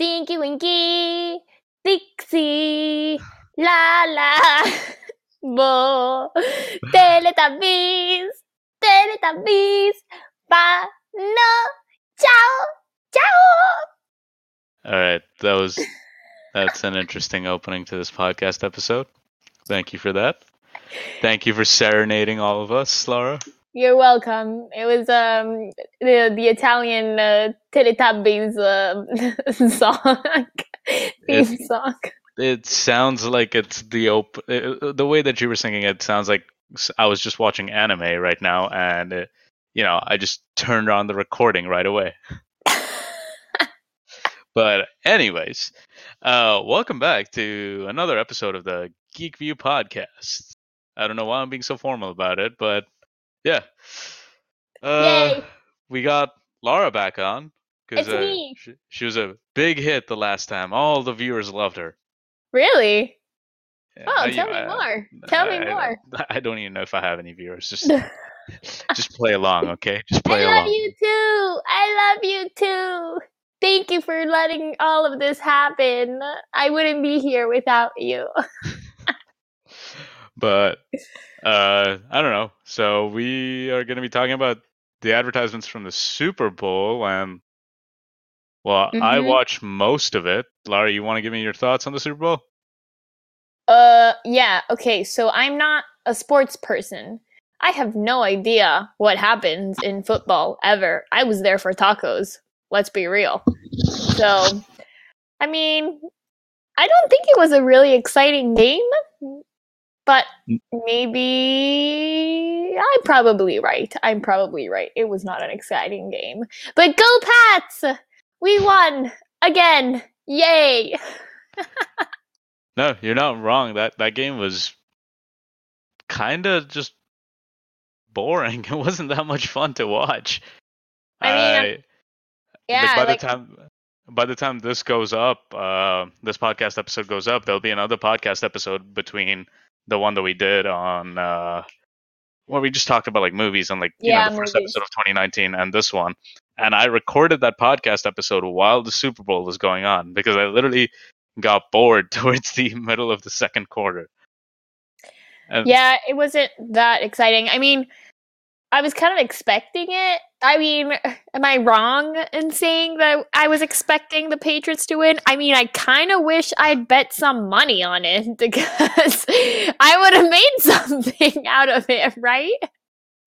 Stinky Winky, Dixie, la la, bo, Teletubbies, Teletubbies, ba, no, ciao, ciao. All right, that was that's an interesting opening to this podcast episode. Thank you for that. Thank you for serenading all of us, Lara. You're welcome. It was um the the Italian uh, Teletubbies uh, song theme It- song. It sounds like it's the op- uh, the way that you were singing it sounds like I was just watching anime right now, and uh, you know I just turned on the recording right away. But anyways, uh, welcome back to another episode of the Geek View podcast. I don't know why I'm being so formal about it, but yeah. Uh, Yay. we got Lara back on because It's uh, me. she, she was a big hit the last time. All the viewers loved her. Really? Yeah, Oh, I- tell me I- more. Tell me I- more. I don't even know if I have any viewers. Just just play along, okay? Just play along. I love along. you too. I love you too. Thank you for letting all of this happen. I wouldn't be here without you. But uh, I don't know. So we are going to be talking about the advertisements from the Super Bowl, and well, I Mhm. watched most of it. Lara, you want to give me your thoughts on the Super Bowl? Uh, yeah. Okay, so I'm not a sports person. I have no idea what happens in football ever. I was there for tacos. Let's be real. So, I mean, I don't think it was a really exciting game, but Mm. maybe I'm probably right. I'm probably right. It was not an exciting game. But go Pats! We won again. Yay! No, you're not wrong. That that game was kind of just boring. It wasn't that much fun to watch. I mean, I- Yeah, by like the time by the time this goes up, uh, this podcast episode goes up, there'll be another podcast episode between the one that we did on uh, where we just talked about like movies and like you Yeah, know the first episode of 2019 and this one. And I recorded that podcast episode while the Super Bowl was going on because I literally got bored towards the middle of the second quarter. And Yeah, it wasn't that exciting. I mean, I was kind of expecting it. I mean, am I wrong in saying that I was expecting the Patriots to win? I mean, I kind of wish I'd bet some money on it because I would have made something out of it, right?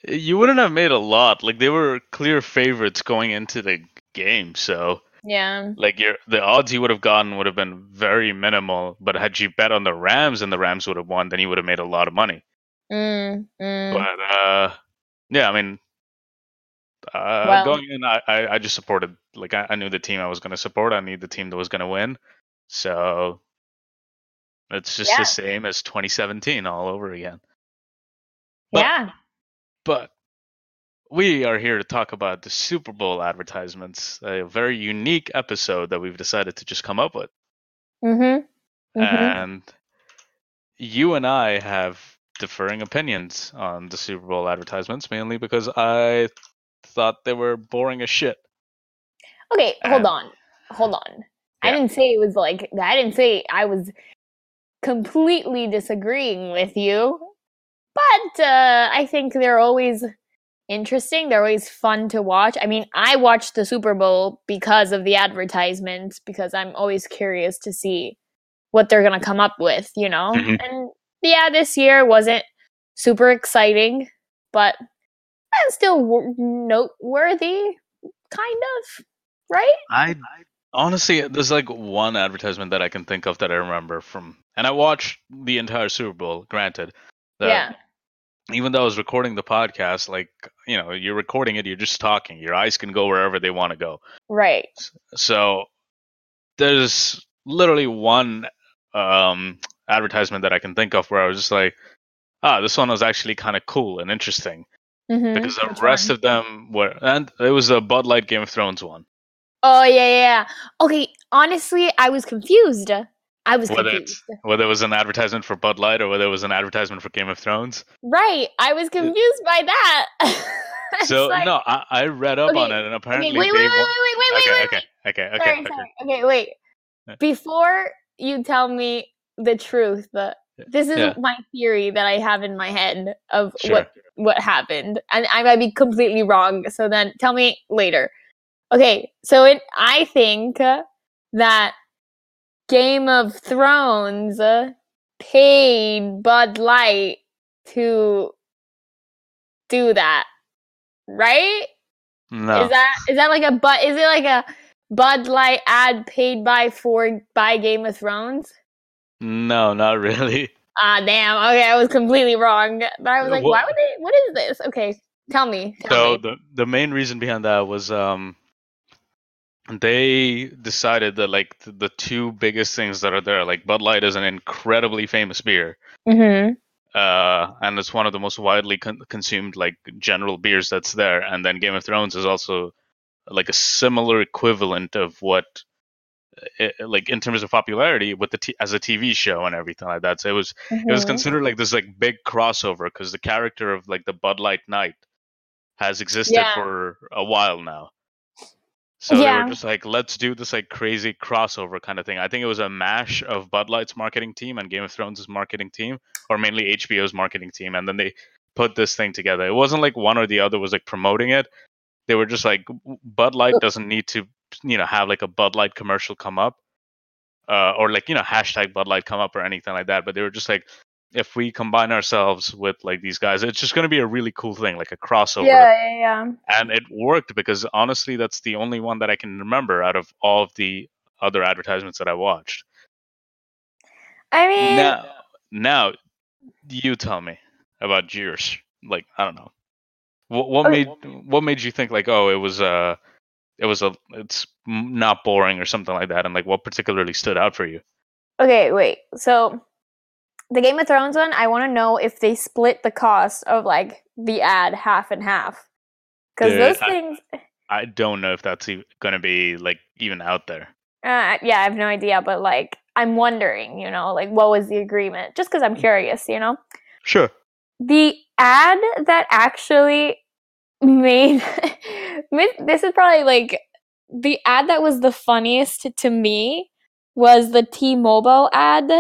you wouldn't have made a lot. Like they were clear favorites going into the game, so Yeah. like your the odds you would have gotten would have been very minimal. But had you bet on the Rams and the Rams would have won, then you would have made a lot of money. Mm, mm. But uh, yeah, I mean, uh, Well- going in, I, I just supported. Like I, I knew the team I was going to support. I knew the team that was going to win. So it's just Yeah. the same as 2017 all over again. But- yeah. But we are here to talk about the Super Bowl advertisements, a very unique episode that we've decided to just come up with. Mm-hmm. mm-hmm. And you and I have differing opinions on the Super Bowl advertisements, mainly because I thought they were boring as shit. Okay, hold Um, on. Hold on. I didn't say it was like I didn't say I was completely disagreeing with you. But uh, I think they're always interesting. They're always fun to watch. I mean, I watched the Super Bowl because of the advertisements because I'm always curious to see what they're going to come up with, you know? Mhm. And yeah, this year wasn't super exciting, but still w- noteworthy kind of, right? I honestly, there's like one advertisement that I can think of that I remember from, and I watched the entire Super Bowl. Granted, Yeah. even though I was recording the podcast, like you know, you're recording it, you're just talking. Your eyes can go wherever they want to go. Right. So there's literally one um, advertisement that I can think of where I was just like, ah, this one was actually kind of cool and interesting Mm-hmm. because the rest of them were, and it was a Bud Light Game of Thrones one. Oh yeah, yeah, yeah. Okay, honestly, I was confused. I was Whether confused. it's whether it was an advertisement for Bud Light or whether it was an advertisement for Game of Thrones. Right, I was confused by that. So like- no, I, I read up on it and Okay, apparently wait, wait, they wait, wait, wa- wait, wait, wait, okay, wait, okay, okay, wait. okay, Sorry, okay. sorry. Okay, wait. before you tell me the truth, the, this is Yeah. my theory that I have in my head of Sure. what what happened, and I might be completely wrong. So then, tell me later. Okay, so it, I think that Game of Thrones paid Bud Light to do that, right? No. Is that is that like a but? Is it like a Bud Light ad paid by for by Game of Thrones? No, not really. Ah, damn. Okay, I was completely wrong. But I was Uh, like, wha- why would they? What is this? Okay, tell me. Tell So me. the the main reason behind that was um they decided that like th- the two biggest things that are there, like Bud Light is an incredibly famous beer, Mm-hmm. uh, and it's one of the most widely con- consumed like general beers that's there. And then Game of Thrones is also like a similar equivalent of what, uh, like in terms of popularity, with the t- as a TV show and everything like that. So it was it was Mhm. considered like this like big crossover because the character of like the Bud Light Knight has existed Yeah. for a while now. So they Yeah. were just like, let's do this like crazy crossover kind of thing. I think it was a mash of Bud Light's marketing team and Game of Thrones' marketing team, or mainly HBO's marketing team, and then they put this thing together. It wasn't like one or the other was like promoting it. They were just like, Bud Light doesn't need to, you know, have like a Bud Light commercial come up, uh, or like you know hashtag Bud Light come up or anything like that. But they were just like, if we combine ourselves with like these guys, it's just going to be a really cool thing, like a crossover Yeah, yeah, yeah. and it worked because honestly that's the only one that i can remember out of all of the other advertisements that i watched I mean, now now you tell me about yours like i don't know what, what Okay. made what made you think like oh it was uh it was a it's not boring or something like that and like what particularly stood out for you okay, wait. So the Game of Thrones one, I want to know if they split the cost of like the ad half and half. Because those I- things, i don't know if that's gonna be like even out there uh, yeah, I have no idea. But like, I'm wondering, you know, like what was the agreement? Just because I'm curious, you know. sure the ad that actually made this is probably like the ad that was the funniest to me was the T-Mobile ad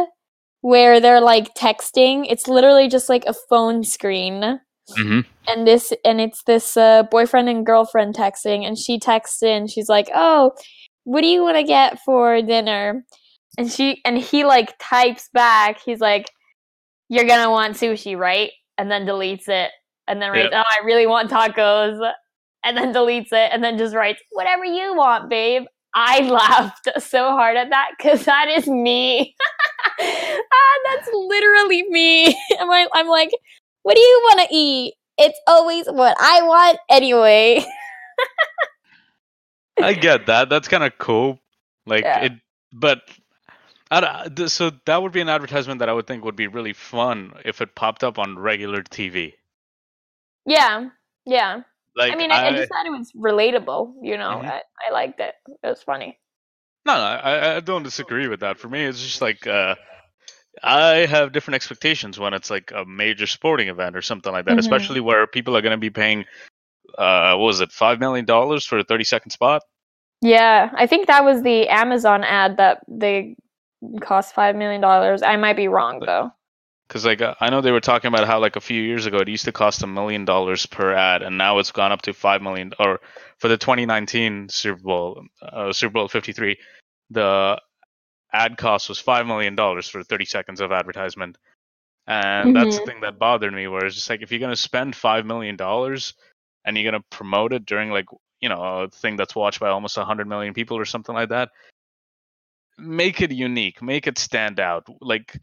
where they're like texting. It's literally just like a phone screen. Mm-hmm. and this and it's this uh, boyfriend and girlfriend texting. And she texts in. She's like oh what do you want to get for dinner? And she and he like types back. He's like you're gonna want sushi right? And then deletes it and then writes Yep. oh i really want tacos and then deletes it and then just writes whatever you want babe i laughed so hard at that because that is me ah, that's literally me I'm like, I'm like what do you want to eat it's always what i want anyway I get that. That's kind of cool. Like Yeah. it, but I don't- so that would be an advertisement that I would think would be really fun if it popped up on regular TV. Yeah yeah Like i mean I, I just thought it was relatable you know Mhm. I, I liked it it was funny no, no, I, I don't disagree with that. For me, it's just like uh, I have different expectations when it's like a major sporting event or something like that, Mhm. especially where people are going to be paying. Uh, what was it five million dollars for a thirty second spot? yeah i think that was the amazon ad that they cost five million dollars i might be wrong though Because like I know they were talking about how like a few years ago it used to cost a million dollars per ad, and now it's gone up to five million. Or for the 2019 Super Bowl, uh, Super Bowl 53, the ad cost was five million dollars for 30 seconds of advertisement, and that's the thing that bothered me. Where it's just like if you're gonna spend five million dollars and you're gonna promote it during like you know a thing that's watched by almost 100 million people or something like that, make it unique, make it stand out, like.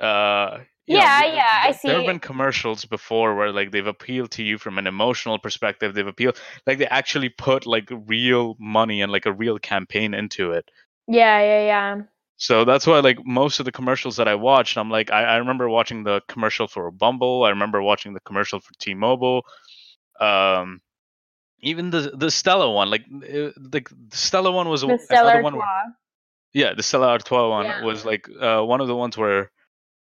Uh, you know, Yeah, yeah, I th- There have been commercials before where like they've appealed to you from an emotional perspective. They've appealed like they actually put like real money and like a real campaign into it. yeah yeah yeah So that's why like most of the commercials that I watched, I'm like I, I remember watching the commercial for Bumble. I remember watching the commercial for T-Mobile. Um, even the the Stella one, like uh, the, the Stella one was the another stellar one. Where, yeah, the Stella Artois one Yeah. was like uh, one of the ones where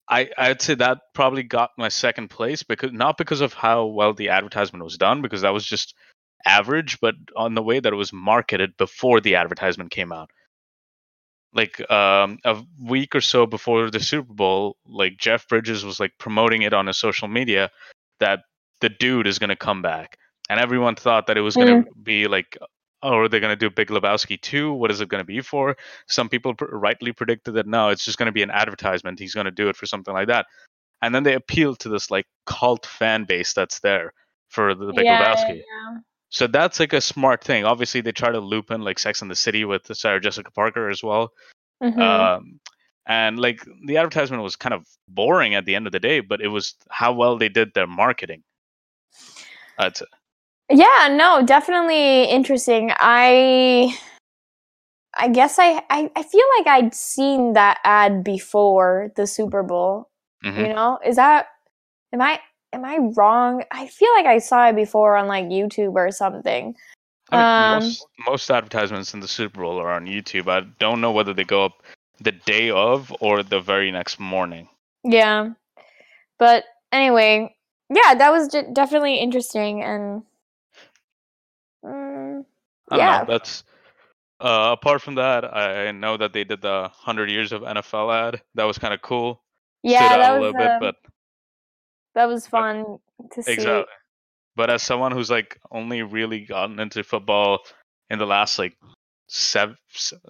I I'd say that probably got my second place because not because of how well the advertisement was done because that was just average, but on the way that it was marketed before the advertisement came out. like um, a week or so before the Super Bowl, like Jeff Bridges was like promoting it on his social media that the dude is going to come back, and everyone thought that it was going to be like, oh, are they going to do Big Lebowski two? What is it going to be for? Some people pr- rightly predicted that no, it's just going to be an advertisement. He's going to do it for something like that, and then they appeal to this like cult fan base that's there for the Big yeah, Lebowski. yeah. So that's like a smart thing. Obviously, they try to loop in like Sex in the City with Sarah Jessica Parker as well. Mhm. Um, and like the advertisement was kind of boring at the end of the day, but it was how well they did their marketing. I'd say. Yeah, no, definitely interesting. I I guess I, I I feel like I'd seen that ad before the Super Bowl. Mhm. You know? Is that am I am I wrong? I feel like I saw it before on like YouTube or something. I mean, Um, most most advertisements in the Super Bowl are on YouTube. I don't know whether they go up the day of or the very next morning. Yeah. But anyway, yeah, that was de- definitely interesting and I don't Yeah. know. That's uh, apart from that, I know that they did the hundred years of NFL ad. That was kind of cool. yeah, Stood that a was little bit, um, but that was fun to see. Exactly. But as someone who's like only really gotten into football in the last like seven,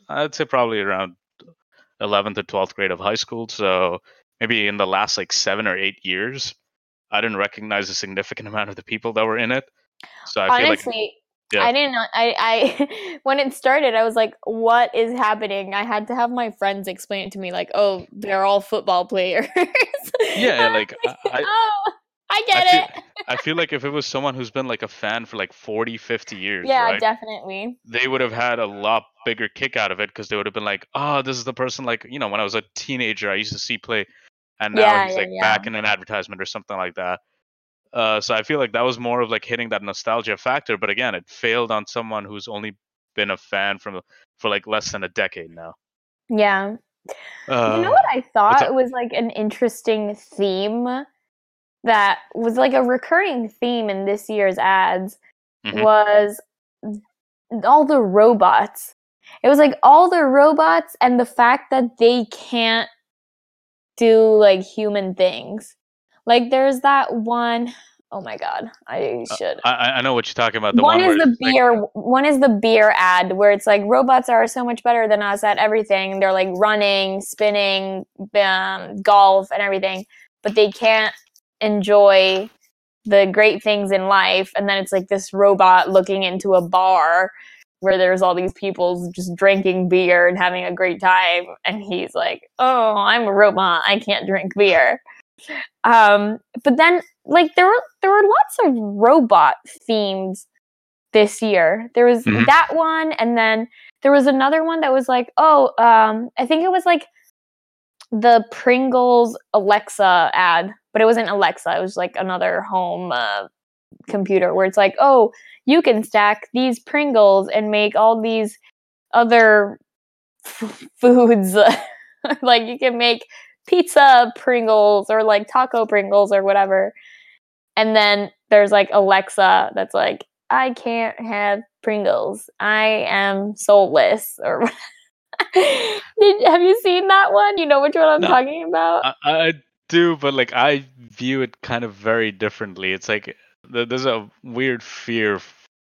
I'd say probably around 11th or 12th grade of high school. So maybe in the last like seven or eight years, I didn't recognize a significant amount of the people that were in it. So I feel like Honestly, yeah. I didn't know. I, I when it started, I was like, "What is happening?" I had to have my friends explain it to me, like, "Oh, they're all football players." Yeah, like, I- I- oh, I get I feel, it. I feel like if it was someone who's been like a fan for like 40, 50 years, yeah, right? definitely. they would have had a lot bigger kick out of it because they would have been like, oh, this is the person like you know when I was a teenager I used to see play, and now Yeah, he's yeah, like back in an advertisement or something like that. Uh, so I feel like that was more of like hitting that nostalgia factor, but again, it failed on someone who's only been a fan from for like less than a decade now. Yeah. Uh, you know what I thought was like an interesting theme that was like a recurring theme in this year's ads Mhm. was all the robots. It was like all the robots and the fact that they can't do like human things. Like there's that one oh my god, I should. I, I- I know what you're talking about. The one, one, is the it's, like- beer one is the beer ad where it's like robots are so much better than us at everything. They're like running spinning um, golf and everything but they can't enjoy the great things in life and then it's like this robot looking into a bar where there's all these people just drinking beer and having a great time and he's like oh i'm a robot. I can't drink beer um but then like there were there were lots of robot themes this year there was Mhm. that one and then there was another one that was like oh um i think it was like the pringles alexa ad but it wasn't alexa it was like another home uh, computer where it's like oh you can stack these pringles and make all these other f- foods like you can make pizza pringles or like taco pringles or whatever. And then there's like alexa that's like i can't have pringles. I am soulless or Did, have you seen that one? You know which one i'm No. talking about? I, I do, but like I view it kind of very differently. It's like there's a weird fear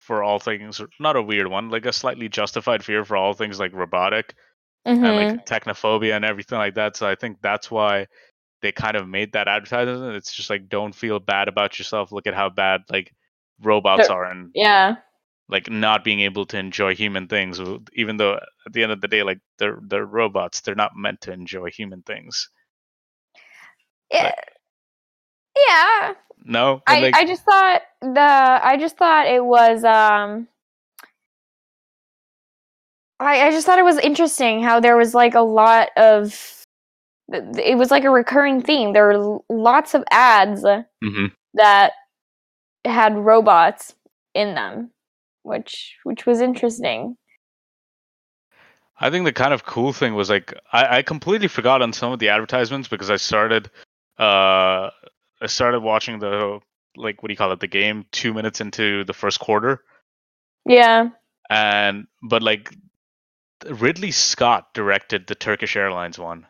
for all things, not a weird one, like a slightly justified fear for all things like robotic and Mhm. like technophobia and everything like that. So I think that's why they kind of made that advertisement. It's just like don't feel bad about yourself. Look at how bad like robots They're- are and yeah like not being able to enjoy human things. Even though at the end of the day, like they're they're robots, they're not meant to enjoy human things. yeah yeah No, I, like, I just thought the I just thought it was um I, I just thought it was interesting how there was like a lot of it was like a recurring theme. There were lots of ads mhm. that had robots in them, which which was interesting. I think the kind of cool thing was like I, I completely forgot on some of the advertisements because I started uh I started watching the like what do you call it the game two minutes into the first quarter Yeah. and but like Ridley Scott directed the Turkish Airlines one.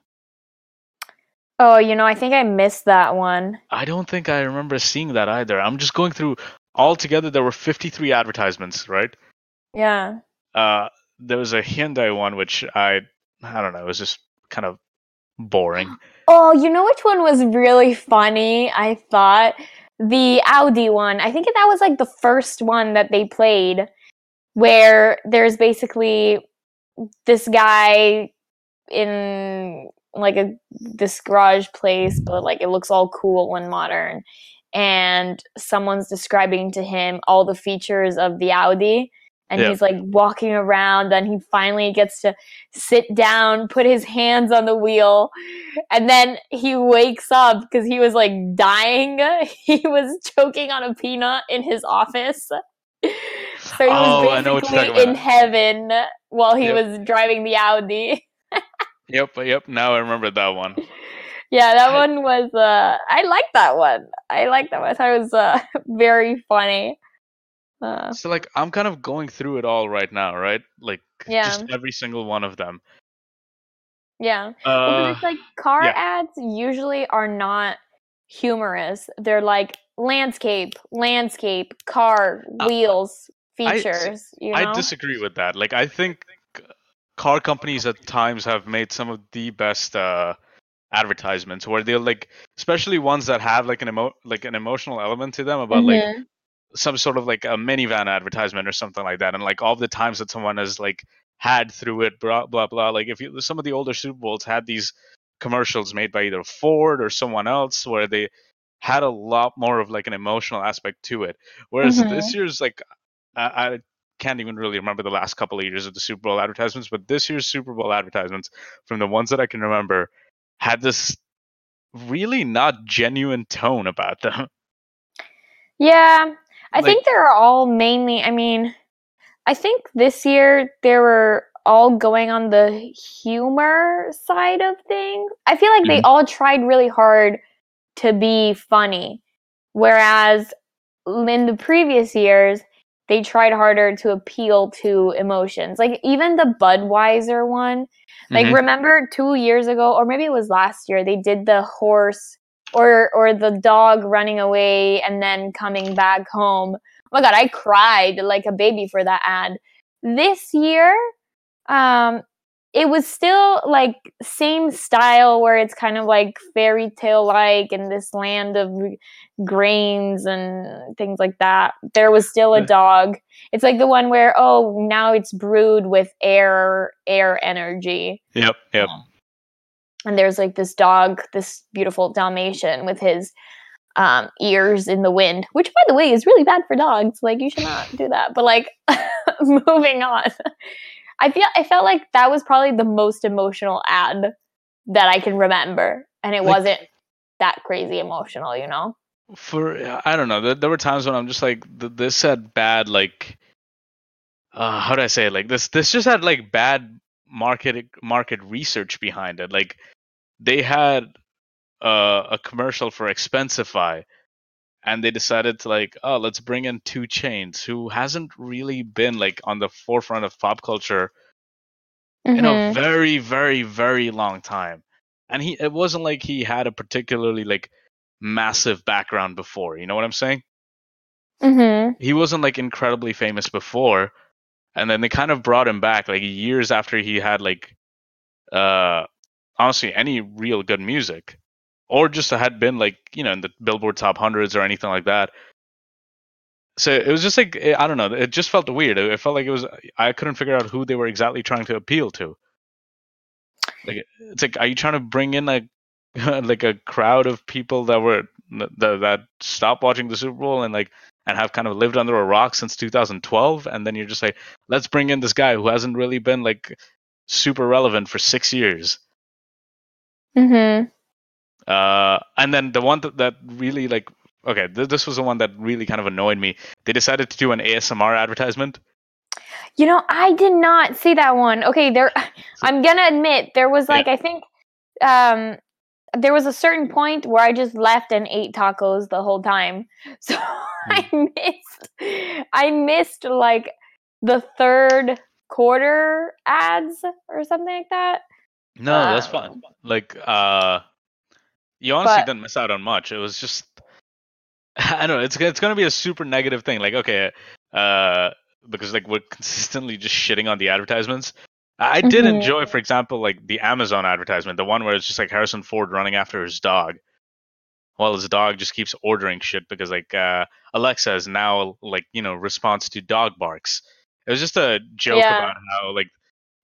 Oh, you know, I think I missed that one. I don't think I remember seeing that either. I'm just going through altogether there were 53 advertisements, right? Yeah. Uh there was a Hyundai one which I I don't know, it was just kind of boring. Oh, you know which one was really funny? I thought the Audi one. I think that was like the first one that they played where there's basically this guy in like a this garage place but like it looks all cool and modern. And someone's describing to him all the features of the Audi and Yeah. he's like walking around then he finally gets to sit down put his hands on the wheel and then he wakes up because he was like dying. He was choking on a peanut in his office so he Oh, was I know what you're basically in about. heaven while he Yep. was driving the audi Yep, yep, now I remember that one. yeah that I- one was uh i like that one i like that one i thought it was uh very funny uh, So like I'm kind of going through it all right now, right? Like Yeah. just every single one of them. yeah Uh it's like car yeah. ads usually are not humorous. They're like landscape, landscape, car, Uh, wheels, I- features. you know? I disagree with that. Like I think car companies at times have made some of the best uh advertisements where they'll like especially ones that have like an emo- like an emotional element to them about like Mhm. some sort of like a minivan advertisement or something like that and like all the times that someone has like had through it blah blah blah like if you some of the older super bowls had these commercials made by either ford or someone else where they had a lot more of like an emotional aspect to it whereas Mhm. this year's like I, I can't even really remember the last couple of years of the super bowl advertisements but this year's super bowl advertisements from the ones that i can remember had this really not genuine tone about them Yeah, I Like- think they're all mainly. I mean, I think this year they were all going on the humor side of things. I feel like they Mm-hmm. all tried really hard to be funny, whereas in the previous years they tried harder to appeal to emotions. Like even the Budweiser one, like Mhm. remember 2 years ago or maybe it was last year they did the horse or or the dog running away and then coming back home. Oh my god, I cried like a baby for that ad. This year um it was still like same style where it's kind of like fairy tale like in this land of grains and things like that. There was still a dog. It's like the one where oh now it's brewed with air air energy yep yep and there's like this dog, this beautiful Dalmatian with his um, ears in the wind, which by the way is really bad for dogs. Like you should not do that. But like moving on, I feel I felt like that was probably the most emotional ad that I can remember, and it Like- wasn't that crazy emotional, you know. For I don't know. There, there were times when I'm just like, this had bad like, uh, how do I say it? Like this, this just had like bad market market research behind it. Like they had uh, a commercial for Expensify, and they decided to like, oh, let's bring in 2 Chainz, who hasn't really been like on the forefront of pop culture in Mhm. a very, very, very long time. And he, it wasn't like he had a particularly like massive background before. You know what I'm saying? Mhm. he wasn't like incredibly famous before and then they kind of brought him back like years after he had like uh honestly any real good music or just had been like you know in the billboard top hundreds or anything like that so it was just like i don't know it just felt weird it felt like it was i couldn't figure out who they were exactly trying to appeal to like it's like are you trying to bring in like like a crowd of people that were that, that stopped watching the super bowl and like and have kind of lived under a rock since 2012 and then you're just like let's bring in this guy who hasn't really been like super relevant for six years Mhm. uh and then the one that, that really like okay th- this was the one that really kind of annoyed me they decided to do an asmr advertisement You know, I did not see that one. Okay, there I'm gonna admit there was like I think um there was a certain point where I just left and ate tacos the whole time. So I missed I missed like the third quarter ads or something like that. No, that's Um, fine. Like, uh, you honestly but- didn't miss out on much. It was just, I don't know. It's it's gonna be a super negative thing. Like, okay, uh, because like we're consistently just shitting on the advertisements. I did Mhm. enjoy, for example, like the Amazon advertisement, the one where it's just like Harrison Ford running after his dog, while his dog just keeps ordering shit because like uh, Alexa is now like you know response to dog barks. It was just a joke Yeah. about how like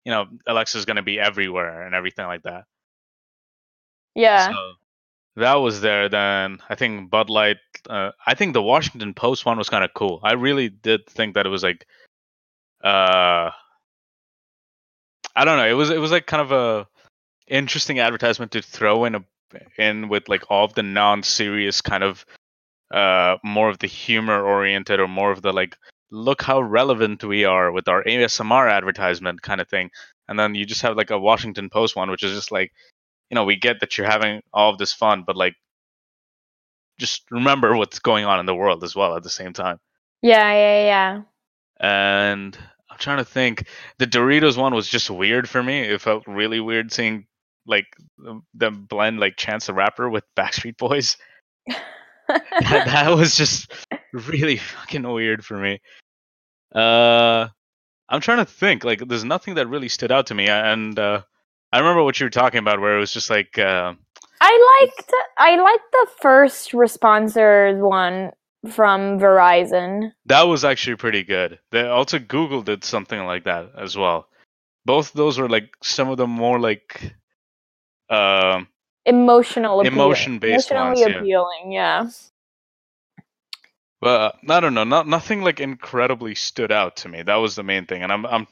you know Alexa's gonna be everywhere and everything like that. Yeah. So that was there. Then I think Bud Light. Uh, I think the Washington Post one was kind of cool. I really did think that it was like, uh, I don't know. It was it was like kind of a interesting advertisement to throw in a in with like all of the non-serious kind of uh more of the humor oriented or more of the like look how relevant we are with our ASMR advertisement kind of thing. And then you just have like a Washington Post one, which is just like, you know, we get that you're having all of this fun, but like, just remember what's going on in the world as well at the same time. Yeah, yeah, yeah. And I'm trying to think. The Doritos one was just weird for me. It felt really weird seeing like them- blend like Chance the Rapper with Backstreet Boys. that, that was just really fucking weird for me. Uh, I'm trying to think. Like, there's nothing that really stood out to me, and uh, I remember what you were talking about, where it was just like, uh, I liked I liked the first responsors one from Verizon. that was actually pretty good. They also Google did something like that as well. Both those were like some of the more like, um, Emotional. Emotion-based Emotionally ones, yeah. appealing, yeah. but I don't know, not nothing like incredibly stood out to me. That was the main thing, and I'm I'm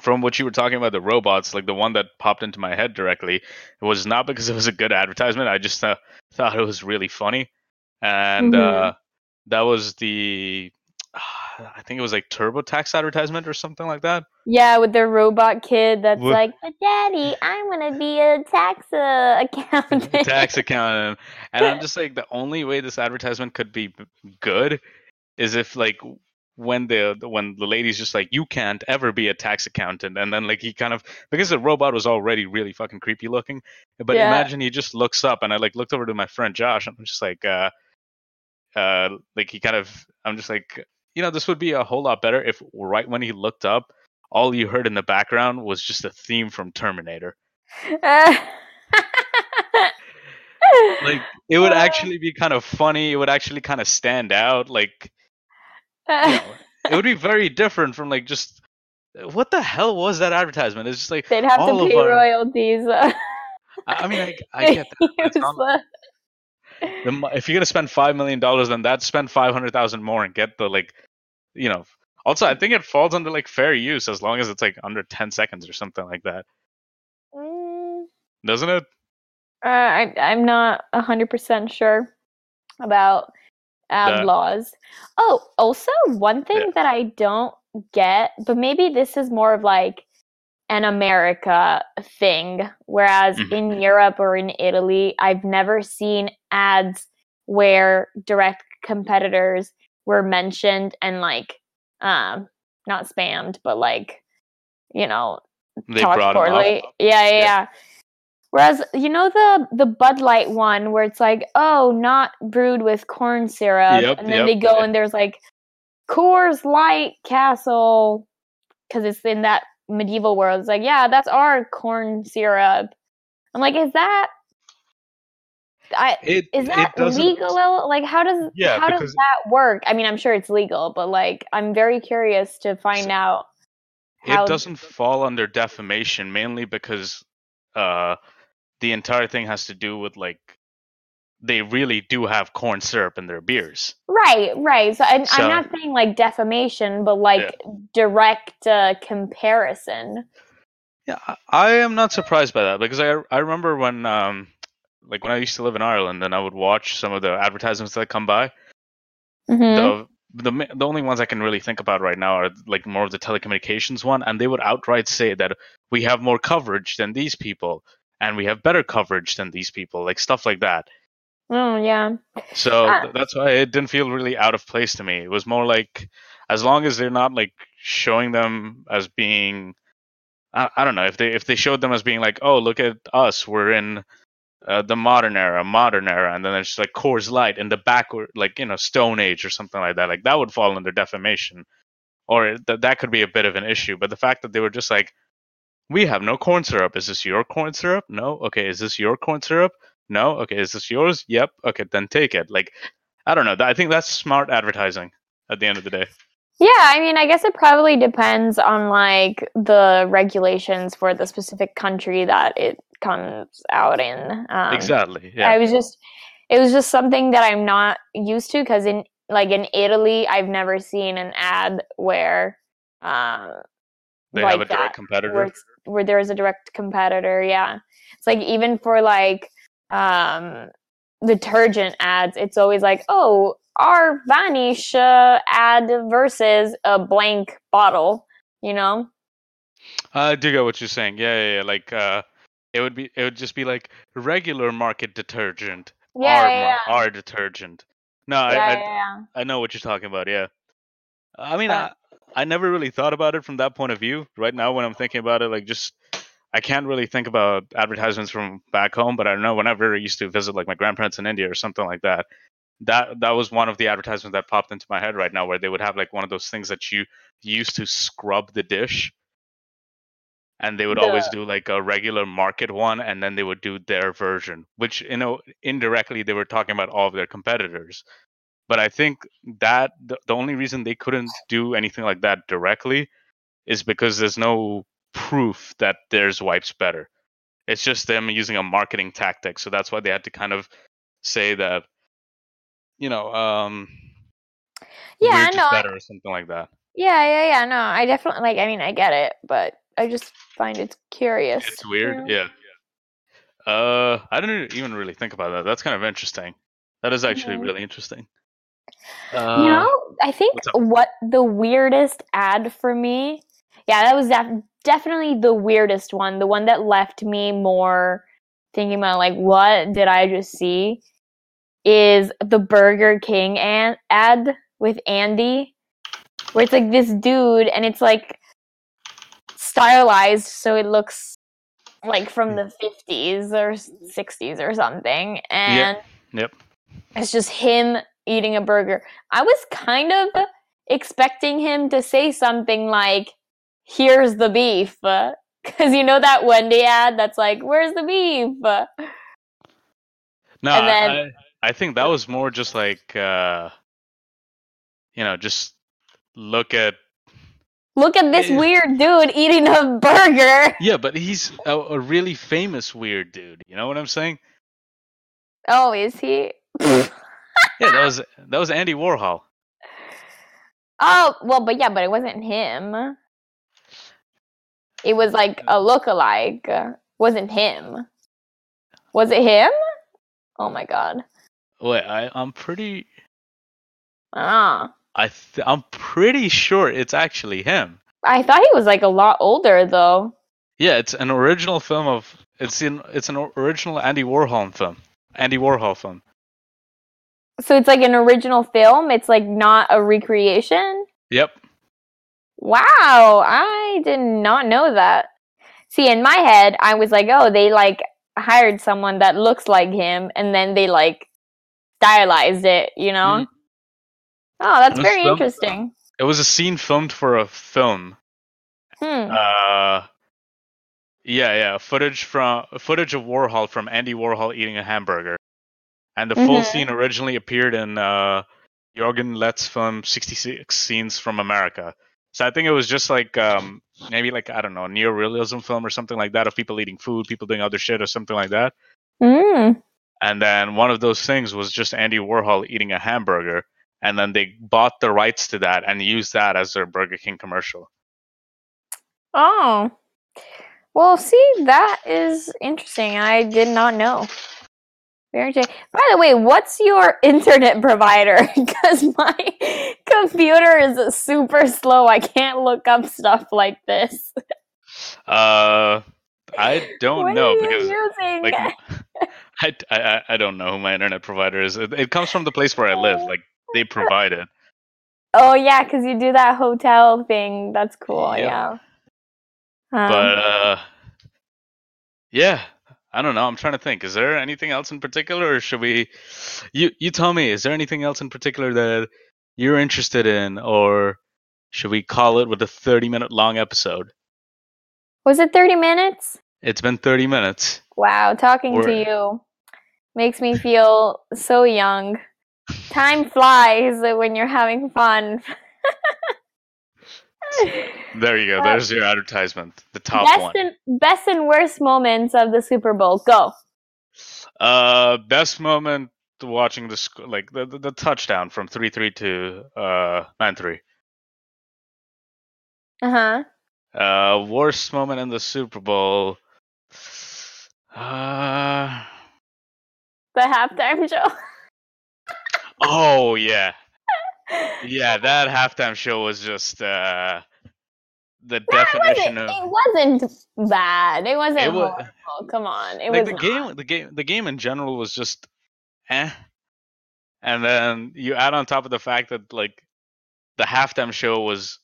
from what you were talking about the robots, like the one that popped into my head directly, it was not because it was a good advertisement. I just uh, thought it was really funny, and Mhm. uh, that was the I think it was like TurboTax advertisement or something like that. Yeah, with the robot kid that's like, but daddy, I want to be a tax uh, accountant. tax accountant, and I'm just like the only way this advertisement could be good is if like when the when the lady's just like you can't ever be a tax accountant and then like he kind of because the robot was already really fucking creepy looking but Yeah. imagine he just looks up and i like looked over to my friend josh and i'm just like uh uh like he kind of i'm just like you know this would be a whole lot better if right when he looked up all you heard in the background was just a theme from terminator like it would Uh. actually be kind of funny it would actually kind of stand out like you know, it would be very different from like just what the hell was that advertisement? It's just like They'd have to pay royalties. uh, I I mean, I, I get that. but it's use not- the- if you're gonna spend five million dollars, then that spend five hundred thousand more and get the like, you know. Also, I think it falls under like fair use as long as it's like under ten seconds or something like that, Mm, doesn't it? uh, I, I'm not hundred percent sure about ad laws. Oh, also one thing Yeah. that I don't get, but maybe this is more of like an America thing, whereas Mhm. in Europe or in Italy, I've never seen ads where direct competitors were mentioned and like um not spammed, but like you know They talked brought 'em up. poorly. Yeah, yeah, Yeah. yeah. Whereas you know the the Bud Light one where it's like, oh, not brewed with corn syrup, Yep, and then yep. they go and there's like Coors Light Castle because it's in that medieval world. It's like, yeah, that's our corn syrup. I'm like, is that? I It is that legal? Like, how does Yeah, how does that work? I mean, I'm sure it's legal, but like, I'm very curious to find So- out. how It doesn't fall under defamation mainly because uh the entire thing has to do with like they really do have corn syrup in their beers. Right, right. So, and So- I'm not saying like defamation, but like direct uh, comparison. Yeah, I- I am not surprised by that because I I remember when um like when I used to live in Ireland and I would watch some of the advertisements that come by. Mhm. The the the only ones I can really think about right now are like more of the telecommunications one, and they would outright say that we have more coverage than these people, and we have better coverage than these people, like stuff like that. Oh yeah. So Ah. th- that's why it didn't feel really out of place to me. It was more like as long as they're not like showing them as being I, I don't know if they if they showed them as being like oh look at us we're in uh, the modern era modern era and then there's like Coors Light in the backward like you know Stone Age or something like that like that would fall under defamation or th- that could be a bit of an issue but the fact that they were just like we have no corn syrup is this your corn syrup no okay is this your corn syrup no? Okay is this yours? Yep. Okay then take it. Like I don't know I think that's smart advertising at the end of the day. Yeah, I mean, I guess it probably depends on like the regulations for the specific country that it comes out in. Um, exactly yeah. I was just, it was just something that I'm not used to because in like in Italy, I've never seen an ad where, um, they like have a direct that, competitor? where where there is a direct competitor. Yeah, it's like even for like um detergent ads, it's always like, oh, our Vanish uh, ad versus a blank bottle. You know? I do get what you're saying. Yeah, yeah, yeah. Like, uh, it would be, it would just be like regular market detergent, Yeah, our, yeah, yeah. our detergent. No, yeah, I, yeah, I. I know what you're talking about. Yeah. I mean, But- I, I never really thought about it from that point of view. Right now, when I'm thinking about it, like, just I can't really think about advertisements from back home. But I know whenever I used to visit, like, my grandparents in India or something like that. That that was one of the advertisements that popped into my head right now, where they would have like one of those things that you used to scrub the dish and they would always do like a regular market one and then they would do their version which you know indirectly they were talking about all of their competitors but i think that the, the only reason they couldn't do anything like that directly is because there's no proof that theirs wipes better it's just them using a marketing tactic so that's why they had to kind of say that you know um Yeah, we're I just know. I- or something like that Yeah, yeah, yeah. No, I definitely like. I mean, I get it, but I just find it curious. It's you weird. know? Yeah. Uh, I didn't even really think about that. That's kind of interesting. That is actually Mhm. really interesting. Uh, you know, I think what the weirdest ad for me, yeah, that was def- definitely the weirdest one. The one that left me more thinking about like, what did I just see? Is the Burger King an- ad with Andy, where it's like this dude, and it's like stylized so it looks like from hmm. the 50s or 60s or something and Yep. it's just him eating a burger. I was kind of expecting him to say something like, "Here's the beef," because you know that Wendy ad that's like, "Where's the beef?" No, then- I, I think that was more just like, uh, you know, just look at. Look at this Yeah. weird dude eating a burger. Yeah, but he's a, a really famous weird dude. You know what I'm saying? Oh, is he? Yeah, that was that was Andy Warhol. oh, well, but yeah, but it wasn't him. It was like a look-alike. Wasn't him. Was it him? Oh my god. Wait, I I'm pretty Ah. I th- I'm pretty sure it's actually him. I thought he was like a lot older though. Yeah, it's an original film of it's in it's an original Andy Warhol film. Andy Warhol film. So it's like an original film. It's like not a recreation. Yep. Wow, I did not know that. See, in my head, I was like, oh, they like hired someone that looks like him and then they like stylized it, you know? Mhm. Oh, that's very filmed- interesting. It was a scene filmed for a film. Hmm. Uh yeah, yeah, footage from footage of Warhol from Andy Warhol eating a hamburger. And the full Mhm. scene originally appeared in uh Jorgen Leth's film 66 Scenes from America. So I think it was just like um maybe like I don't know, a neorealism film or something like that of people eating food, people doing other shit or something like that. Mm. And then one of those things was just Andy Warhol eating a hamburger. And then they bought the rights to that and used that as their Burger King commercial. Oh. Well, see, that is interesting. I did not know. By the way, what's your internet provider? Because my computer is super slow. I can't look up stuff like this. Uh, I don't what know are you because using? like I, I I don't know who my internet provider is. It, it comes from the place where I live. Like they provide it. Oh yeah, because you do that hotel thing. That's cool. Yeah. but Um, uh, yeah, I don't know. I'm trying to think. Is there anything else in particular, or should we? You you tell me. Is there anything else in particular that you're interested in, or should we call it with a 30 minute long episode? was it 30 minutes? It's been 30 minutes. Wow, talking to you makes me feel so young. Time flies when you're having fun. There you go. Uh, There's your advertisement. The top best one. and best and worst moments of the Super Bowl. Go. Uh, best moment watching the sc- like the, the the touchdown from three three to uh nine three. Uh huh. Uh, worst moment in the Super Bowl. Uh The halftime show. oh yeah, yeah. That halftime show was just uh the definition wasn't, of it wasn't bad. It wasn't It wa- horrible. Come on. It like was the not. game. The game. The game in general was just eh. And then you add on top of the fact that like the halftime show was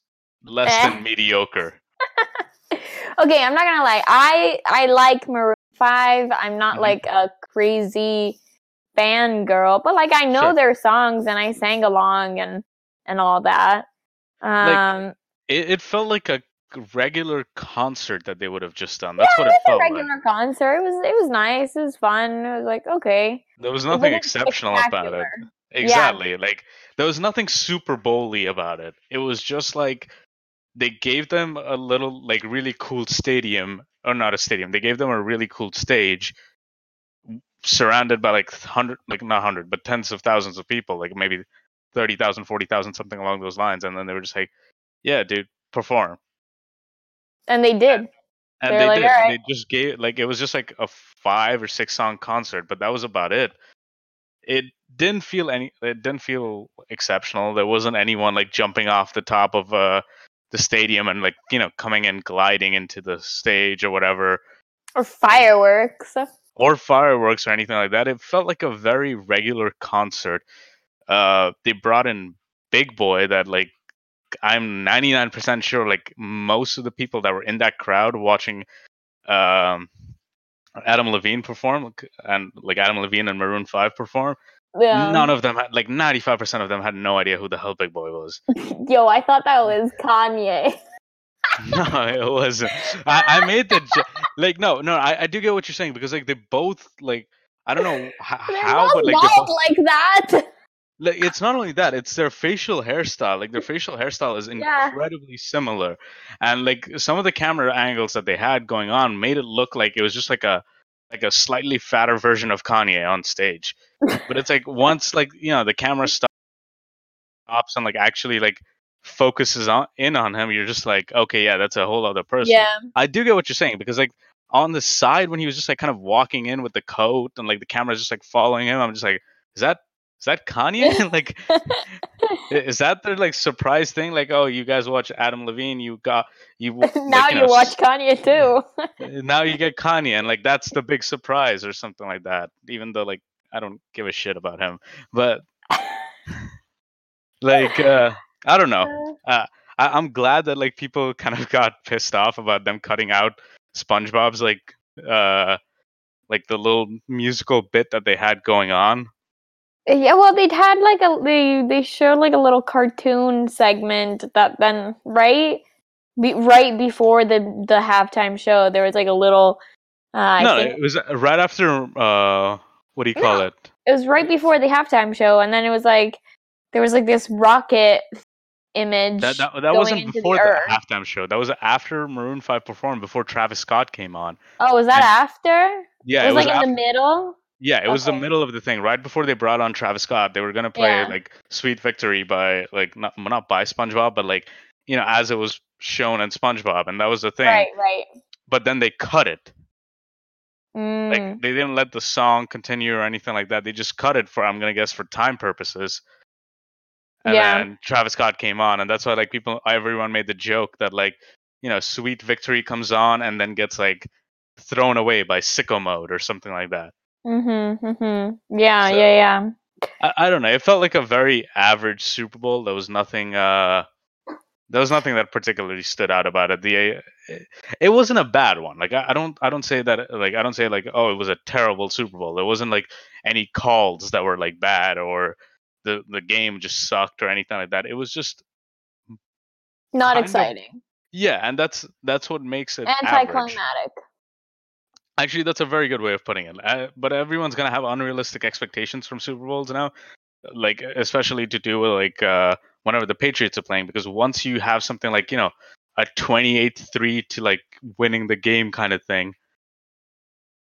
less Eh. than mediocre. okay, I'm not gonna lie. I I like Maroon Five. I'm not Mhm. like a crazy fan girl, but like I know Sure. their songs and I sang along and and all that. Um, It, it felt like a regular concert that they would have just done. That's yeah, what it it was a felt like. regular concert. It was it was nice. It was fun. It was like okay. There was nothing exceptional about it. Exactly. Like there was nothing Super Bowly about it. It was just like they gave them a little like really cool stadium or not a stadium. They gave them a really cool stage surrounded by like 100 like not 100 but tens of thousands of people like maybe 30,000 40,000 something along those lines and then they were just like yeah dude perform. And they did. and They're they like, did "All they just gave like it was just like a five or six song concert but that was about it. It didn't feel any it didn't feel exceptional. There wasn't anyone like jumping off the top of uh the stadium and like you know coming and gliding into the stage or whatever. Or fireworks. Or fireworks or anything like that it felt like a very regular concert uh they brought in Big Boi that like i'm 99% sure like most of the people that were in that crowd watching um adam levine perform and like adam levine and maroon 5 perform Yeah. none of them had like 95% of them had no idea who the hell Big Boi was Yo, I thought that was Kanye. no it wasn't i, I made the jo- like no no I, I do get what you're saying because like they both like i don't know h- how but like they both like that. like it's not only that it's their facial hairstyle like their facial hairstyle is Yeah. incredibly similar and like some of the camera angles that they had going on made it look like it was just like a like a slightly fatter version of kanye on stage but it's like once like you know the camera stops and like actually like focuses on in on him you're just like okay yeah that's a whole other person Yeah. I do get what you're saying because like on the side when he was just like kind of walking in with the coat and like the camera's just like following him, I'm just like, is that is that Kanye? like is that their like surprise thing? Like, oh, you guys watch Adam Levine, you got you now like, you, know, watch Kanye too. now you get Kanye and like that's the big surprise or something like that. Even though like I don't give a shit about him, but like uh I don't know. I, I'm glad that like people kind of got pissed off about them cutting out SpongeBob's like uh like the little musical bit that they had going on. Yeah, well, they'd had like a they they showed like a little cartoon segment that then right, Be, right before the the halftime show, there was like a little. Uh, no, think it was uh, right after uh what do you call No. it? it was right before the halftime show, and then it was like there was like this rocket image. That that, that going wasn't before the the, halftime show. That was after Maroon 5 performed before Travis Scott came on. Oh, was that after? Yeah, it was, like af- in the middle. Yeah, it was the middle of the thing. Right before they brought on Travis Scott, they were gonna play Yeah. like "Sweet Victory" by like not not by SpongeBob, but like you know as it was shown in SpongeBob, and that was the thing. Right, right. But then they cut it. Mm. Like they didn't let the song continue or anything like that. They just cut it for I'm gonna guess for time purposes. And Yeah. then Travis Scott came on, and that's why like people, everyone made the joke that like you know "Sweet Victory" comes on and then gets like thrown away by sicko mode or something like that. Mhm, mhm. Yeah, So- yeah, yeah. I, I don't know. It felt like a very average Super Bowl. There was nothing. Uh, there was nothing that particularly stood out about it. The it, it wasn't a bad one. Like I, I don't I don't say that like I don't say like oh it was a terrible Super Bowl. There wasn't like any calls that were like bad or the the game just sucked or anything like that. It was just Not kind of- exciting. yeah, and that's that's what makes it average. Anticlimactic. Actually, that's a very good way of putting it. Uh, but everyone's gonna have unrealistic expectations from Super Bowls now, like especially to do with like uh, whenever the Patriots are playing, because once you have something like you know a twenty-eight-three to like winning the game kind of thing,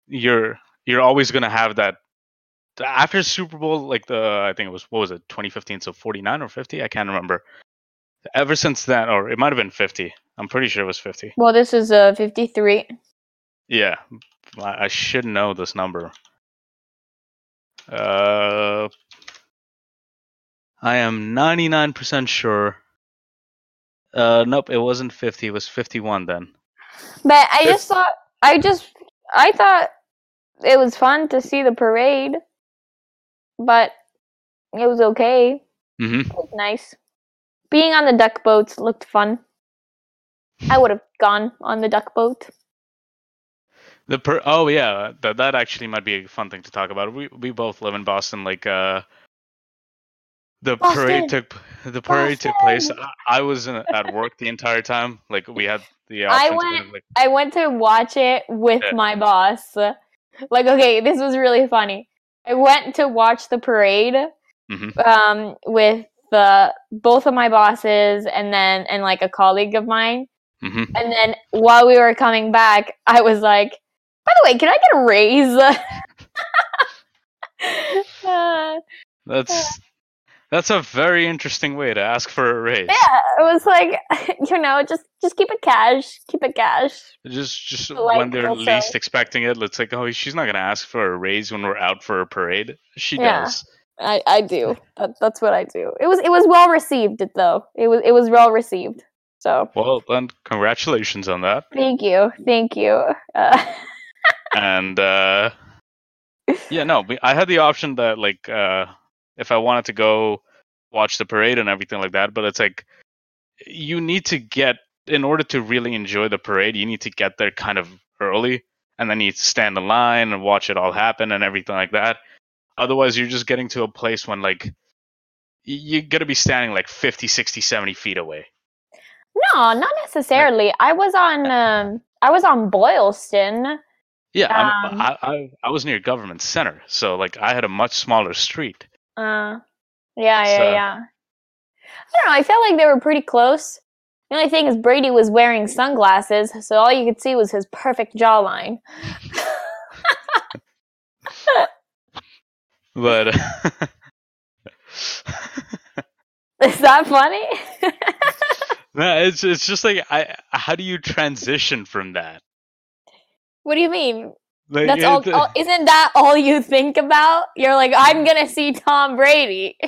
you're you're always gonna have that. After Super Bowl, like the I think it was what was it 2015, so 49 or 50, I can't remember. Ever since then, or it might have been 50. I'm pretty sure it was 50. Well, this is uh, 53. Yeah, I should know this number. Uh, I am 99% sure. Uh, nope, it wasn't 50. It was 51 then. But I just thought, I just, I thought it was fun to see the parade. But it was okay. hmm It was nice. Being on the duck boats looked fun. I would have gone on the duck boat. The per- oh yeah, that that actually might be a fun thing to talk about. We we both live in Boston. Like uh, the Boston! parade took the parade took place. I, I was in, at work the entire time. Like we had the I went- like I went to watch it with Yeah. my boss. Like, okay, this was really funny. I went to watch the parade Mhm. um, with the both of my bosses and then and like a colleague of mine. hmm And then while we were coming back, I was like, "By the way, can I get a raise?" Uh, That's that's a very interesting way to ask for a raise. yeah, it was like, you know, just just keep it cash, keep it cash. Just just Like, when they're also- least expecting it, it's like, oh, she's not gonna ask for a raise when we're out for a parade. She Yeah. does. I, I do. That, that's what I do. It was it was well received though. It was it was well received. So Well, then congratulations on that. thank you, thank you. Uh, and uh yeah no i had the option that like uh if i wanted to go watch the parade and everything like that but it's like you need to get in order to really enjoy the parade you need to get there kind of early and then you stand in line and watch it all happen and everything like that. Otherwise you're just getting to a place when like y- you got to be standing like 50 60 70 feet away. No, not necessarily. I was on um I was on Boylston. yeah Um, I'm, I, I i was near government center so like i had a much smaller street Uh, yeah, yeah, So- yeah. I don't know. I felt like they were pretty close. The only thing is Brady was wearing sunglasses, so all you could see was his perfect jawline. but Is that funny? no, it's it's just like I how do you transition from that? what do you mean? Like, That's all, all. Isn't that all you think about? You're like, I'm gonna see Tom Brady.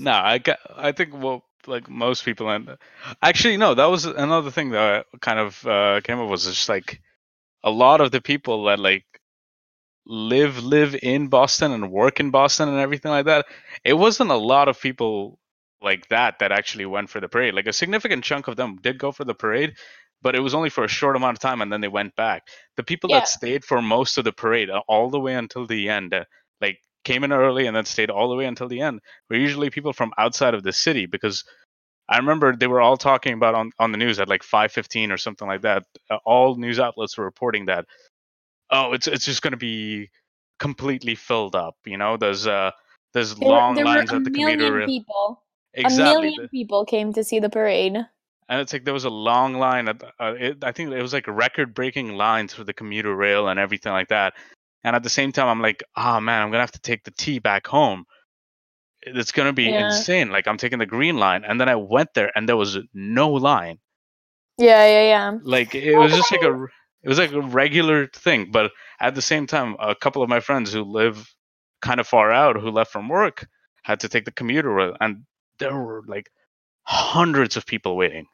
No, I got, I think well, like most people, and actually no, that was another thing that kind of uh, came up was just like a lot of the people that like live live in Boston and work in Boston and everything like that. It wasn't a lot of people like that that actually went for the parade. Like a significant chunk of them did go for the parade, but it was only for a short amount of time and then they went back. The people Yeah. that stayed for most of the parade uh, all the way until the end, uh, like came in early and then stayed all the way until the end, were usually people from outside of the city because I remember they were all talking about on, on the news at like 5:15 or something like that. Uh, all news outlets were reporting that oh, it's it's just going to be completely filled up, you know? There's uh there's There, were- long there lines were a at the million rail. people. Exactly. A million people came to see the parade. And it's like there was a long line at uh, it, i think it was like record breaking lines for the commuter rail and everything like that. And at the same time i'm like oh man i'm gonna have to take the t back home. It's gonna be Yeah. insane. Like i'm taking the green line and then i went there and there was no line. Yeah, yeah, yeah. like it was just like a it was like a regular thing but at the same time a couple of my friends who live kind of far out who left from work had to take the commuter rail and there were like hundreds of people waiting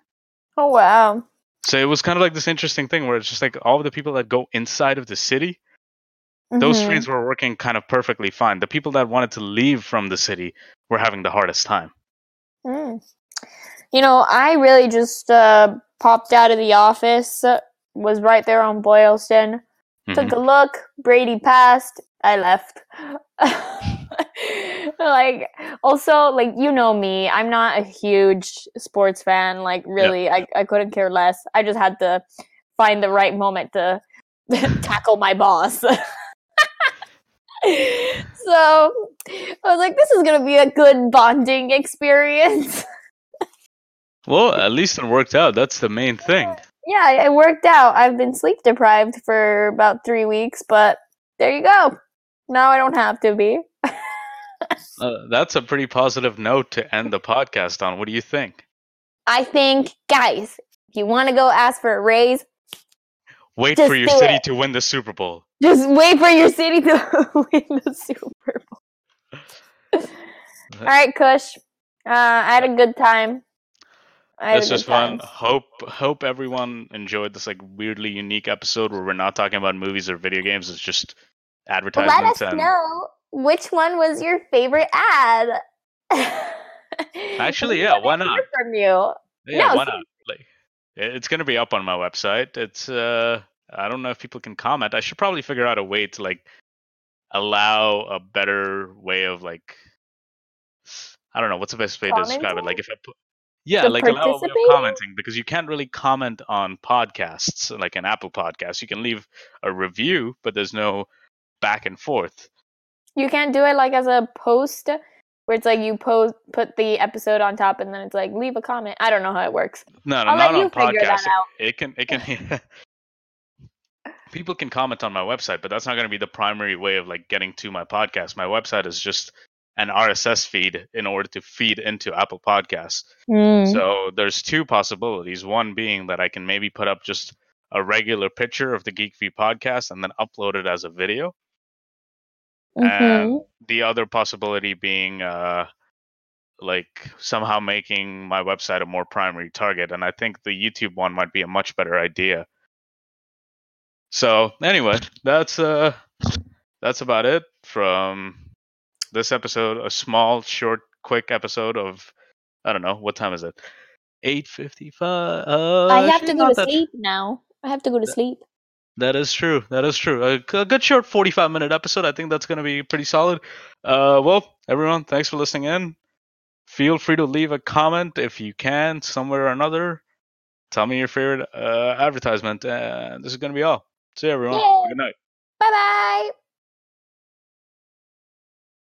Oh wow. So it was kind of like this interesting thing where it's just like all of the people that go inside of the city those Mhm. trains were working kind of perfectly fine. The people that wanted to leave from the city were having the hardest time. Mm. You know, I really just uh, popped out of the office, uh, was right there on Boylston, took Mhm. a look, Brady passed, I left. like, also, like, you know me, I'm not a huge sports fan. Like, really, I, I couldn't care less. I just had to find the right moment to tackle my boss. so I was like, this is gonna be a good bonding experience. Well, at least it worked out. That's the main thing. yeah, it worked out. I've been sleep deprived for about three weeks, but there you go. Now I don't have to be. Uh, that's a pretty positive note to end the podcast on. What do you think? I think, guys, if you want to go ask for a raise, Wait for your city it. to win the Super Bowl. just wait for your city to win the Super Bowl. All right, Kush. Uh, I had a good time. This was fun. time. Hope hope everyone enjoyed this like weirdly unique episode where we're not talking about movies or video games. It's just Well, advertisements let us and know which one was your favorite ad. Actually, yeah, why not? From you. yeah, No, why not? Like, it's gonna be up on my website. It's uh, I don't know if people can comment. I should probably figure out a way to like allow a better way of like, I don't know what's the best way to describe it. Like if I put, yeah, To like allow a way of commenting because you can't really comment on podcasts like an Apple podcast. You can leave a review, but there's no back and forth. You can't do it like as a post where it's like you post put the episode on top and then it's like leave a comment. I don't know how it works. No, no, I'll not on that It can, it can. People can comment on my website, but that's not going to be the primary way of like getting to my podcast. My website is just an RSS feed in order to feed into Apple Podcasts. Mm. So there's two possibilities. One being that I can maybe put up just a regular picture of the Geek View podcast and then upload it as a video. Mhm. The other possibility being uh, like somehow making my website a more primary target, and I think the YouTube one might be a much better idea. So anyway, that's uh, that's about it from this episode. A small, short, quick episode of I don't know what time is it. Eight fifty-five. Uh, I have to go to that- sleep now. I have to go to sleep. That is true. That is true. A good short 45 minute episode. I think that's going to be pretty solid. Uh, well, everyone, thanks for listening in. Feel free to leave a comment if you can, somewhere or another. Tell me your favorite uh, advertisement. This is going to be all. See you, everyone. Yay. Good night. Bye bye.